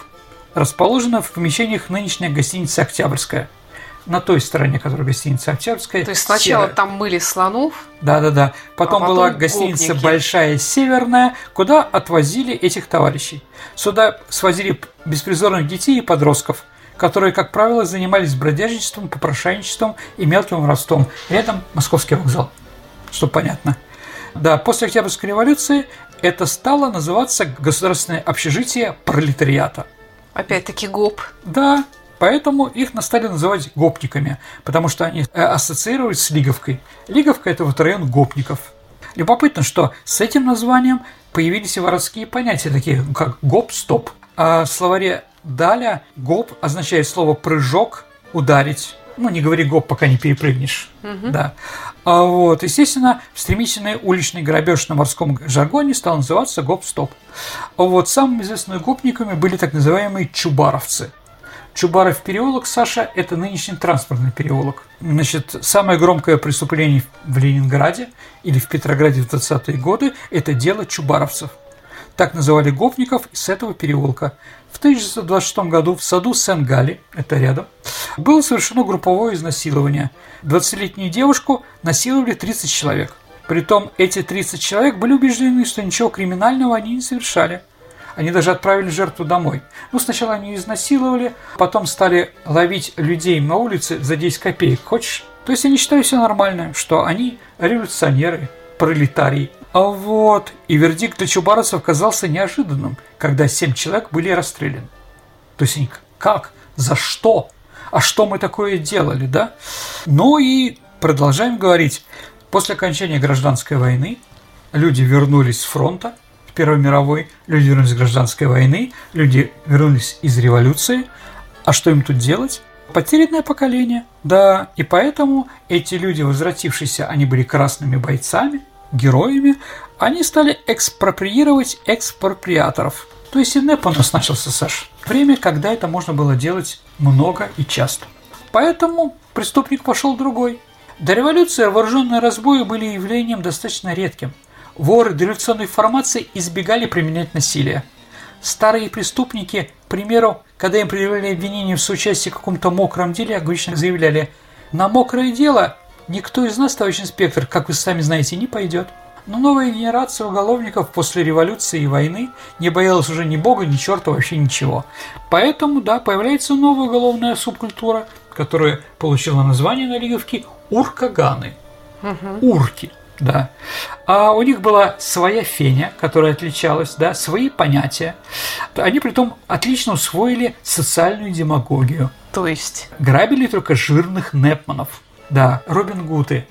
расположено в помещениях нынешней гостиницы «Октябрьская» на той стороне, которая гостиница Октябрьская. То есть сначала серая. там мыли слонов. Да, да, да. Потом, а потом была гостиница гопники. Большая Северная, куда отвозили этих товарищей. Сюда свозили беспризорных детей и подростков, которые, как правило, занимались бродяжничеством, попрошайничеством и мелким воровством. Рядом Московский вокзал, что понятно. Да, после Октябрьской революции это стало называться Государственное общежитие пролетариата. Опять-таки ГОП. Да, поэтому их стали называть гопниками, потому что они э, ассоциировались с Лиговкой. Лиговка – это вот район гопников. Любопытно, что с этим названием появились и воровские понятия, такие ну, как гоп-стоп. А в словаре Даля гоп означает слово прыжок, ударить. Ну, не говори гоп, пока не перепрыгнешь. Да. А вот, естественно, стремительный уличный грабеж на морском жаргоне стал называться гоп-стоп. А вот самыми известными гопниками были так называемые чубаровцы. Чубаров переулок, Саша, это нынешний транспортный переулок. Значит, самое громкое преступление в Ленинграде или в Петрограде в 20-е годы – это дело чубаровцев. Так называли гопников с этого переулка. В 1926 году в саду Сен-Гали, это рядом, было совершено групповое изнасилование. 20-летнюю девушку насиловали 30 человек. Притом эти 30 человек были убеждены, что ничего криминального они не совершали. Они даже отправили жертву домой. Ну, сначала они ее изнасиловали, потом стали ловить людей на улице за 10 копеек. Хочешь? То есть они считали все нормально, что они революционеры, пролетарии. А вот, и вердикт для чубаровцев оказался неожиданным, когда 7 человек были расстреляны. То есть они как? За что? А что мы такое делали, да? Ну и продолжаем говорить. После окончания гражданской войны люди вернулись с фронта, в Первой мировой, люди вернулись с гражданской войны, люди вернулись из революции. А что им тут делать? Потерянное поколение, да, и поэтому эти люди, возвратившиеся, они были красными бойцами, героями, они стали экспроприировать экспроприаторов. То есть и НЭП у нас начался, Саш. Время, когда это можно было делать много и часто. Поэтому преступник пошел другой. До революции вооруженные разбои были явлением достаточно редким. Воры дореволюционной формации избегали применять насилие. Старые преступники, к примеру, когда им предъявляли обвинение в соучастии в каком-то мокром деле, обычно заявляли «На мокрое дело никто из нас, товарищ инспектор, как вы сами знаете, не пойдет». Но новая генерация уголовников после революции и войны не боялась уже ни бога, ни черта, вообще ничего. Поэтому, да, появляется новая уголовная субкультура, которая получила название на Лиговке «Уркаганы». Урки, да. А у них была своя феня, которая отличалась, да, свои понятия. Они притом отлично усвоили социальную демагогию. То есть. Грабили только жирных непманов. Да, Робин Гуты.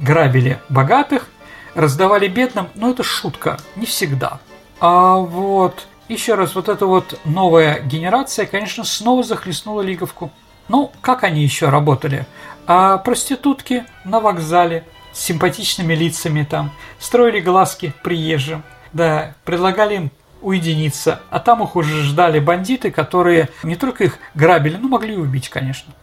Грабили богатых, раздавали бедным, но это шутка, не всегда. А вот, еще раз, вот эта вот новая генерация, конечно, снова захлестнула Лиговку. Ну, как они еще работали? А проститутки на вокзале с симпатичными лицами там, строили глазки приезжим, да, предлагали им уединиться, а там их уже ждали бандиты, которые не только их грабили, но могли и убить, конечно.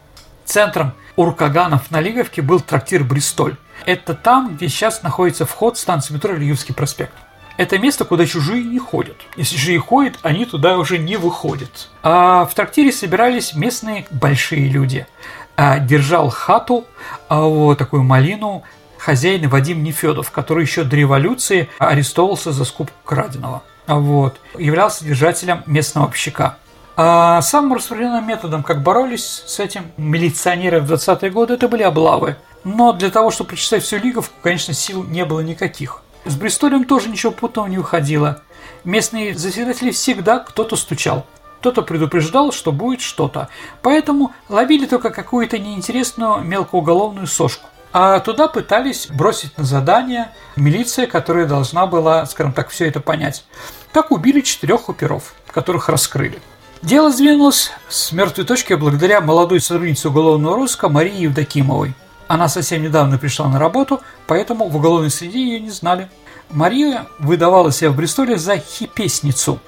Центром Уркаганов на Лиговке был трактир «Бристоль». Это там, где сейчас находится вход станции метро Лиговский проспект. Это место, куда чужие не ходят. Если чужие ходят, они туда уже не выходят. А в трактире собирались местные большие люди. А держал хату, а вот такую малину, хозяин Вадим Нефедов, который еще до революции арестовался за скупку краденого. Вот. Являлся держателем местного общака. А самым распространенным методом, как боролись с этим милиционеры в 20-е годы, это были облавы. Но для того, чтобы прочитать всю Лиговку, конечно, сил не было никаких. С Бристолем тоже ничего путного не выходило. Местные заседатели всегда кто-то стучал. Кто-то предупреждал, что будет что-то. Поэтому ловили только какую-то неинтересную мелкоуголовную сошку. А туда пытались бросить на задание милиция, которая должна была, скажем так, все это понять. Так убили четырех оперов, которых раскрыли. Дело сдвинулось с мертвой точки благодаря молодой сотруднице уголовного розыска Марии Евдокимовой. Она совсем недавно пришла на работу, поэтому в уголовной среде ее не знали. Мария выдавала себя в Бристоле за хипесницу,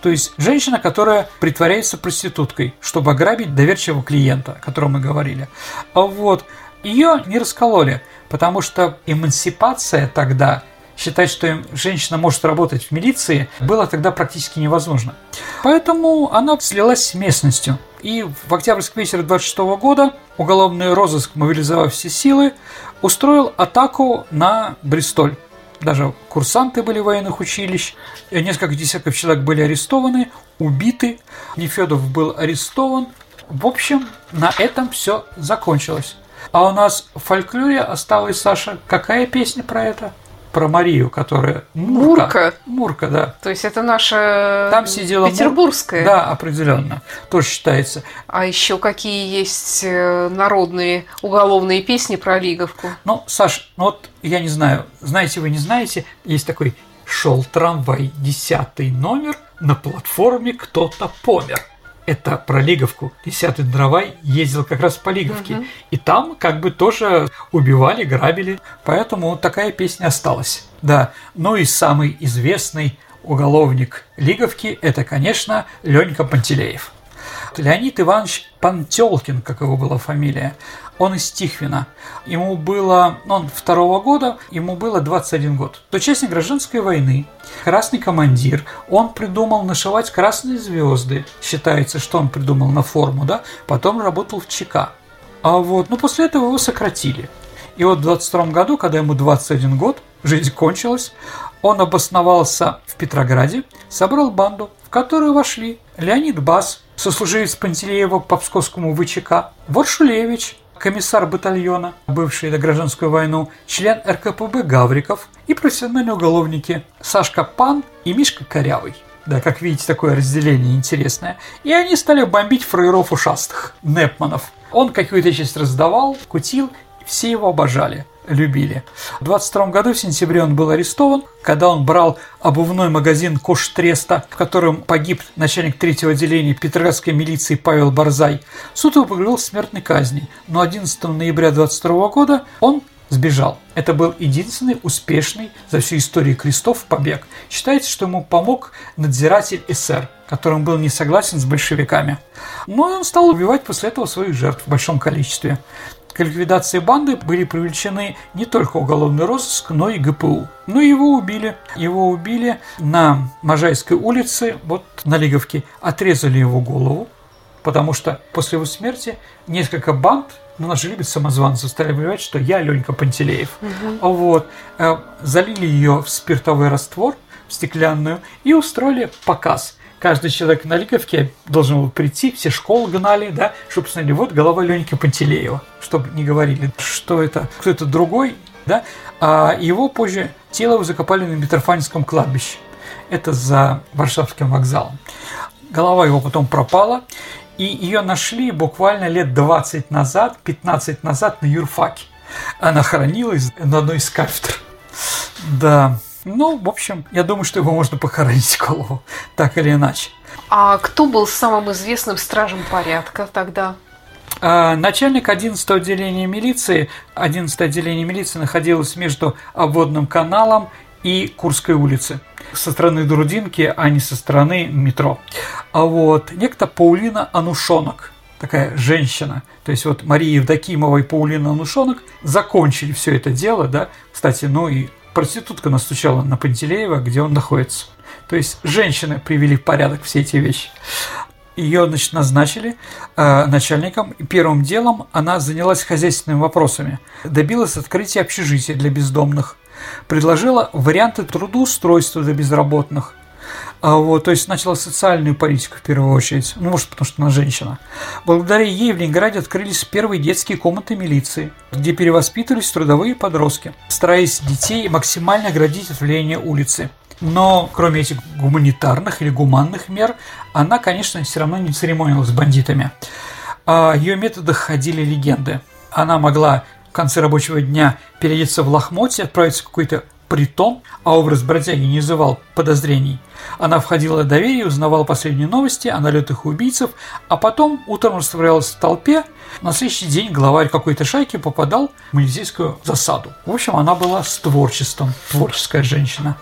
то есть женщина, которая притворяется проституткой, чтобы ограбить доверчивого клиента, о котором мы говорили. Вот. Ее не раскололи, потому что эмансипация тогда считать, что женщина может работать в милиции, было тогда практически невозможно. Поэтому она слилась с местностью. И в октябрьский вечер 26 года уголовный розыск, мобилизовав все силы, устроил атаку на Бристоль. Даже курсанты были военных училищ, несколько десятков человек были арестованы, убиты, Нефедов был арестован. В общем, на этом все закончилось. А у нас в фольклоре осталась, Саша, какая песня про это? Про Марию, которая Мурка. Мурка, Мурка да. То есть это наша Там сидела петербургская. Мур... Да, определенно. Тоже считается. А еще какие есть э, народные уголовные песни про Лиговку? Ну, Саш, ну вот я не знаю, знаете вы, не знаете, есть такой «Шел трамвай, десятый номер, на платформе кто-то помер» это про Лиговку. Десятый Дровай ездил как раз по Лиговке. Угу. И там как бы тоже убивали, грабили. Поэтому такая песня осталась. Да. Ну и самый известный уголовник Лиговки – это, конечно, Ленька Пантелеев. Леонид Иванович Пантелкин, как его была фамилия, он из Тихвина. Ему было, ну, он второго года, ему было 21 год. Участник гражданской войны, красный командир, он придумал нашивать красные звезды. Считается, что он придумал на форму, да, потом работал в ЧК. А вот, ну, после этого его сократили. И вот в 22 году, когда ему 21 год, жизнь кончилась, он обосновался в Петрограде, собрал банду, в которую вошли Леонид Бас, сослуживец Пантелеева по Псковскому ВЧК, Воршулевич, комиссар батальона, бывший на гражданскую войну, член РКПБ Гавриков и профессиональные уголовники Сашка Пан и Мишка Корявый. Да, как видите, такое разделение интересное. И они стали бомбить фраеров ушастых, Непманов. Он какую-то часть раздавал, кутил, все его обожали любили. В 22 году, в сентябре, он был арестован, когда он брал обувной магазин Кош Треста, в котором погиб начальник третьего отделения Петроградской милиции Павел Барзай. Суд его приговорил смертной казни, но 11 ноября 22 года он сбежал. Это был единственный успешный за всю историю крестов побег. Считается, что ему помог надзиратель СР, которым был не согласен с большевиками. Но он стал убивать после этого своих жертв в большом количестве. К ликвидации банды были привлечены не только уголовный розыск, но и ГПУ. Но его убили. Его убили на Можайской улице, вот на Лиговке. Отрезали его голову, потому что после его смерти несколько банд ну, же любят самозванцы, стали объявлять, что я Ленька Пантелеев. Угу. Вот. Э, залили ее в спиртовый раствор, в стеклянную, и устроили показ каждый человек на Лиговке должен был прийти, все школы гнали, да, чтобы посмотрели, вот голова Леньки Пантелеева, чтобы не говорили, что это кто-то другой, да, а его позже тело закопали на Митрофанинском кладбище. Это за Варшавским вокзалом. Голова его потом пропала, и ее нашли буквально лет 20 назад, 15 назад на юрфаке. Она хранилась на одной из кафедр. Да, ну, в общем, я думаю, что его можно похоронить голову, [laughs] так или иначе. А кто был самым известным стражем порядка тогда? А, начальник 11 отделения милиции, 11 отделение милиции находилось между обводным каналом и Курской улицей со стороны Друдинки, а не со стороны метро. А вот некто Паулина Анушонок, такая женщина. То есть вот Мария Евдокимова и Паулина Нушонок закончили все это дело, да. Кстати, ну и проститутка настучала на Пантелеева, где он находится. То есть женщины привели в порядок все эти вещи. Ее, значит, назначили э, начальником. И первым делом она занялась хозяйственными вопросами. Добилась открытия общежития для бездомных. Предложила варианты трудоустройства для безработных. А вот, то есть начала социальную политику в первую очередь, ну, может, потому что она женщина. Благодаря ей в Ленинграде открылись первые детские комнаты милиции, где перевоспитывались трудовые подростки, стараясь детей максимально оградить от влияния улицы. Но кроме этих гуманитарных или гуманных мер, она, конечно, все равно не церемонилась с бандитами. О ее методах ходили легенды. Она могла в конце рабочего дня переодеться в лохмотье, отправиться в какой-то притон, а образ бродяги не вызывал подозрений. Она входила в доверие, узнавала последние новости о налетах убийцев, а потом утром растворялась в толпе. На следующий день главарь какой-то шайки попадал в милицейскую засаду. В общем, она была с творчеством, творческая женщина.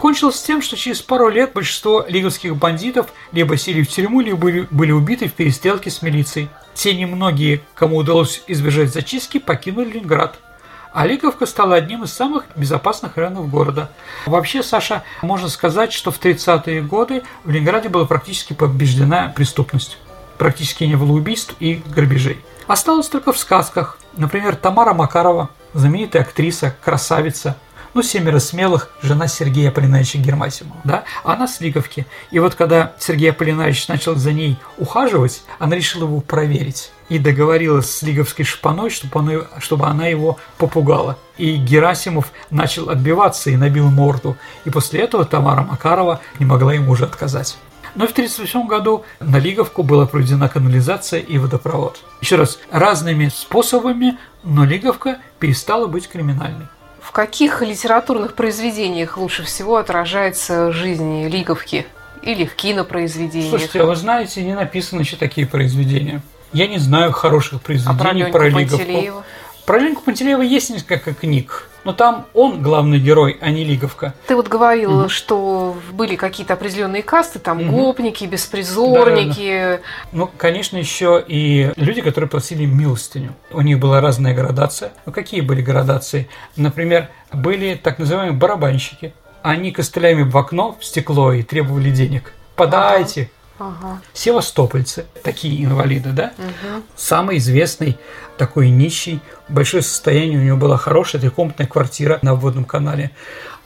Кончилось тем, что через пару лет большинство лиговских бандитов либо сели в тюрьму, либо были убиты в перестрелке с милицией. Те немногие, кому удалось избежать зачистки, покинули Ленинград – а стала одним из самых безопасных районов города. Вообще, Саша, можно сказать, что в 30-е годы в Ленинграде была практически побеждена преступность. Практически не было убийств и грабежей. Осталось только в сказках. Например, Тамара Макарова, знаменитая актриса, красавица – ну, «Семеро смелых», жена Сергея Полинаевича Гермасимова, да, она с Лиговки. И вот когда Сергей Полинаевич начал за ней ухаживать, она решила его проверить и договорилась с Лиговской шпаной, чтобы она, чтобы она его попугала. И Герасимов начал отбиваться и набил морду. И после этого Тамара Макарова не могла ему уже отказать. Но в 1938 году на Лиговку была проведена канализация и водопровод. Еще раз, разными способами, но Лиговка перестала быть криминальной. В каких литературных произведениях лучше всего отражается жизнь Лиговки? Или в кинопроизведениях? Слушайте, а вы знаете, не написаны еще такие произведения. Я не знаю хороших произведений а про, про Лиговку. Пантелеева? Про Леньку Пантелеева есть несколько книг, но там он главный герой, а не Лиговка. Ты вот говорил, угу. что были какие-то определенные касты, там угу. гопники, беспризорники. Да, да, да. Ну, конечно, еще и люди, которые просили милостыню. У них была разная градация. Ну, какие были градации? Например, были так называемые барабанщики. Они костылями в окно, в стекло и требовали денег. Подайте. Ага. Севастопольцы, такие инвалиды, да? Угу. Самый известный такой нищий, большое состояние у него была хорошая трехкомнатная квартира на водном канале.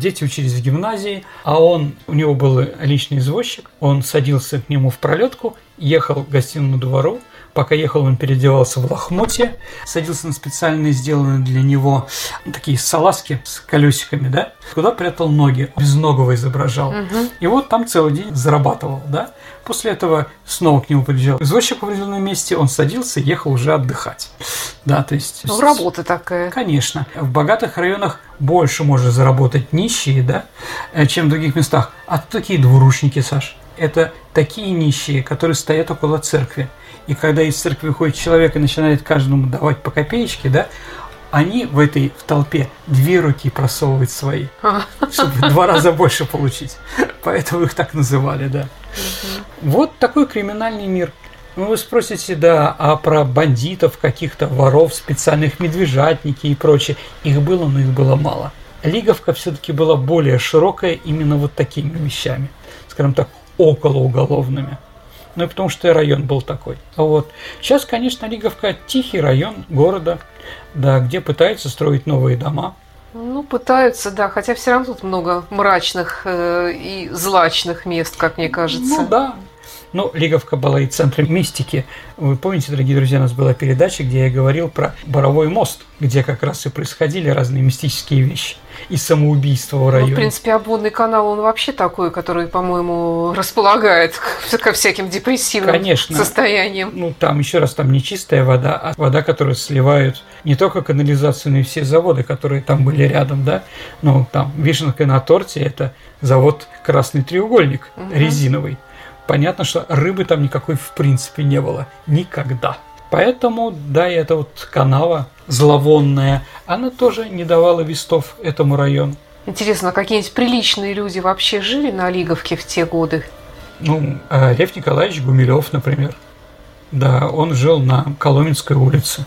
Дети учились в гимназии, а он, у него был личный извозчик, он садился к нему в пролетку, ехал к гостиному двору, Пока ехал, он переодевался в лохмотье, садился на специальные сделанные для него такие салазки с колесиками, да, куда прятал ноги, безногого изображал. Угу. И вот там целый день зарабатывал, да. После этого снова к нему приезжал извозчик в определенном месте, он садился и ехал уже отдыхать. Да, то есть... Ну, работа такая. Конечно. В богатых районах больше может заработать нищие, да, э, чем в других местах. А такие двурушники, Саш, это такие нищие, которые стоят около церкви. И когда из церкви выходит человек и начинает каждому давать по копеечке, да, они в этой в толпе две руки просовывают свои, чтобы два раза больше получить. Поэтому их так называли, да. Вот такой криминальный мир. Ну, вы спросите, да, а про бандитов, каких-то воров, специальных медвежатники и прочее. Их было, но их было мало. Лиговка все-таки была более широкая именно вот такими вещами. Скажем так, околоуголовными. Ну и потому что и район был такой. Вот. Сейчас, конечно, Лиговка тихий район города, да, где пытаются строить новые дома. Ну, пытаются, да, хотя все равно тут много мрачных э, и злачных мест, как мне кажется. Ну да, ну, Лиговка была и центром мистики. Вы помните, дорогие друзья, у нас была передача, где я говорил про Боровой мост, где как раз и происходили разные мистические вещи и самоубийства в районе. Ну, в принципе, обводный канал, он вообще такой, который, по-моему, располагает [laughs] ко всяким депрессивным Конечно. состояниям. Ну, там еще раз, там не чистая вода, а вода, которую сливают не только канализацию, но и все заводы, которые там были рядом, да. Ну, там вишенка на торте – это завод «Красный треугольник» угу. резиновый понятно, что рыбы там никакой в принципе не было. Никогда. Поэтому, да, и эта вот канава зловонная, она тоже не давала вестов этому району. Интересно, а какие-нибудь приличные люди вообще жили на Лиговке в те годы? Ну, э, Лев Николаевич Гумилев, например. Да, он жил на Коломенской улице.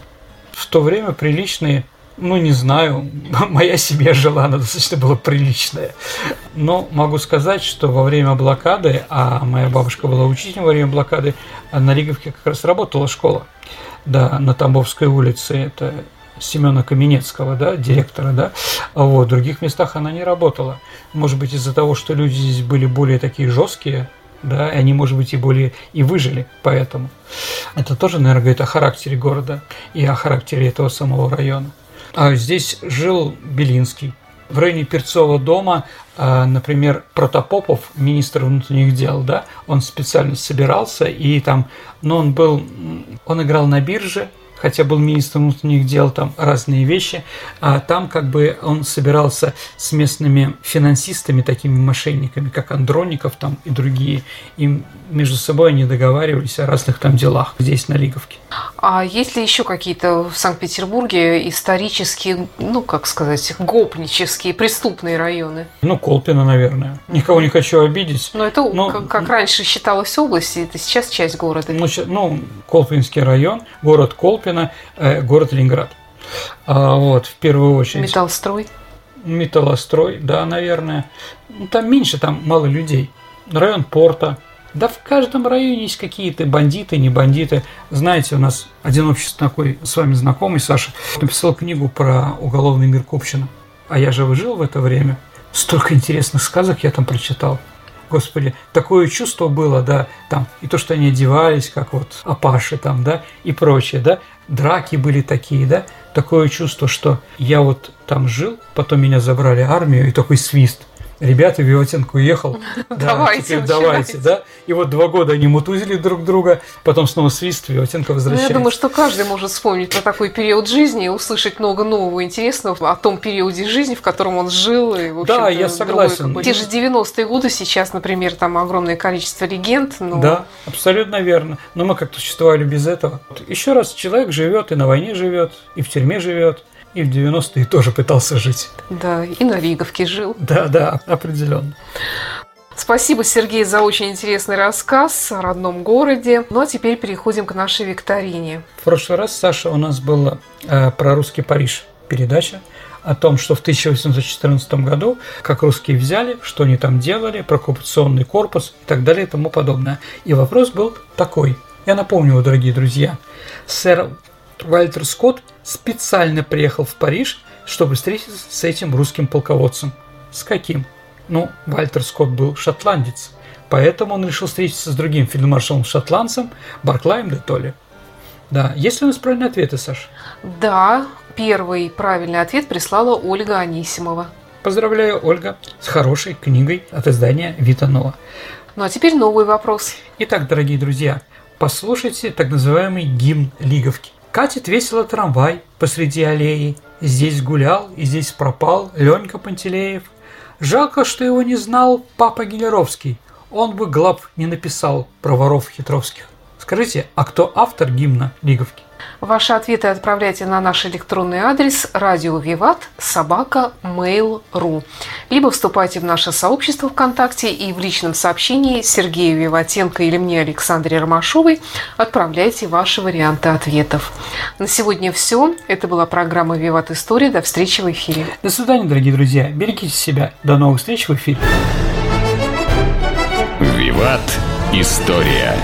В то время приличные ну, не знаю, [laughs] моя семья жила, она достаточно была приличная. Но могу сказать, что во время блокады, а моя бабушка была учителем во время блокады, на Лиговке как раз работала школа. Да, на Тамбовской улице, это Семена Каменецкого, да, директора, да, а вот, в других местах она не работала. Может быть, из-за того, что люди здесь были более такие жесткие, да, и они, может быть, и более и выжили поэтому. Это тоже, наверное, говорит о характере города и о характере этого самого района. А здесь жил Белинский. В районе Перцова дома, а, например, Протопопов, министр внутренних дел, да, он специально собирался, и там, но он был, он играл на бирже, хотя был министром внутренних дел, там разные вещи, а там как бы он собирался с местными финансистами, такими мошенниками, как Андроников там и другие, и между собой они договаривались о разных там делах здесь, на Лиговке. А есть ли еще какие-то в Санкт-Петербурге исторические, ну, как сказать, гопнические, преступные районы? Ну, Колпино, наверное. Никого не хочу обидеть. Но это, но, как, как раньше считалось область, это сейчас часть города. Ну, ну Колпинский район, город Колпино, э, город Ленинград. А, вот, в первую очередь. Металлстрой? Металлострой, да, наверное. Ну, там меньше, там мало людей. Район порта, да в каждом районе есть какие-то бандиты, не бандиты. Знаете, у нас один общество такой с вами знакомый, Саша, написал книгу про уголовный мир Купчина. А я же жил в это время. Столько интересных сказок я там прочитал. Господи, такое чувство было, да, там, и то, что они одевались, как вот апаши там, да, и прочее, да, драки были такие, да, такое чувство, что я вот там жил, потом меня забрали армию, и такой свист – ребята, Виватенко уехал, [laughs] давайте, давайте, да. И вот два года они мутузили друг друга, потом снова свист, Виватенко возвращается. Ну, я думаю, что каждый может вспомнить про такой период жизни и услышать много нового интересного о том периоде жизни, в котором он жил. И, в да, я согласен. Те же 90-е годы сейчас, например, там огромное количество легенд. Но... Да, абсолютно верно. Но мы как-то существовали без этого. Еще раз, человек живет и на войне живет, и в тюрьме живет и в 90-е тоже пытался жить. Да, и на Риговке жил. Да, да, определенно. Спасибо, Сергей, за очень интересный рассказ о родном городе. Ну а теперь переходим к нашей викторине. В прошлый раз, Саша, у нас была э, про русский Париж передача о том, что в 1814 году, как русские взяли, что они там делали, про оккупационный корпус и так далее и тому подобное. И вопрос был такой. Я напомню, дорогие друзья, сэр Вальтер Скотт специально приехал в Париж, чтобы встретиться с этим русским полководцем. С каким? Ну, Вальтер Скотт был шотландец, поэтому он решил встретиться с другим фельдмаршалом-шотландцем Барклаем де Толли. Да, есть ли у нас правильные ответы, Саш? Да, первый правильный ответ прислала Ольга Анисимова. Поздравляю, Ольга, с хорошей книгой от издания Витанова. Ну а теперь новый вопрос. Итак, дорогие друзья, послушайте так называемый гимн Лиговки. Катит весело трамвай посреди аллеи. Здесь гулял и здесь пропал Ленька Пантелеев. Жалко, что его не знал папа Гелеровский. Он бы глав не написал про воров хитровских. Скажите, а кто автор гимна Лиговки? Ваши ответы отправляйте на наш электронный адрес радио Виват собака mail.ru либо вступайте в наше сообщество ВКонтакте и в личном сообщении Сергею Виватенко или мне Александре Ромашовой отправляйте ваши варианты ответов. На сегодня все. Это была программа Виват История. До встречи в эфире. До свидания, дорогие друзья. Берегите себя. До новых встреч в эфире. Виват История.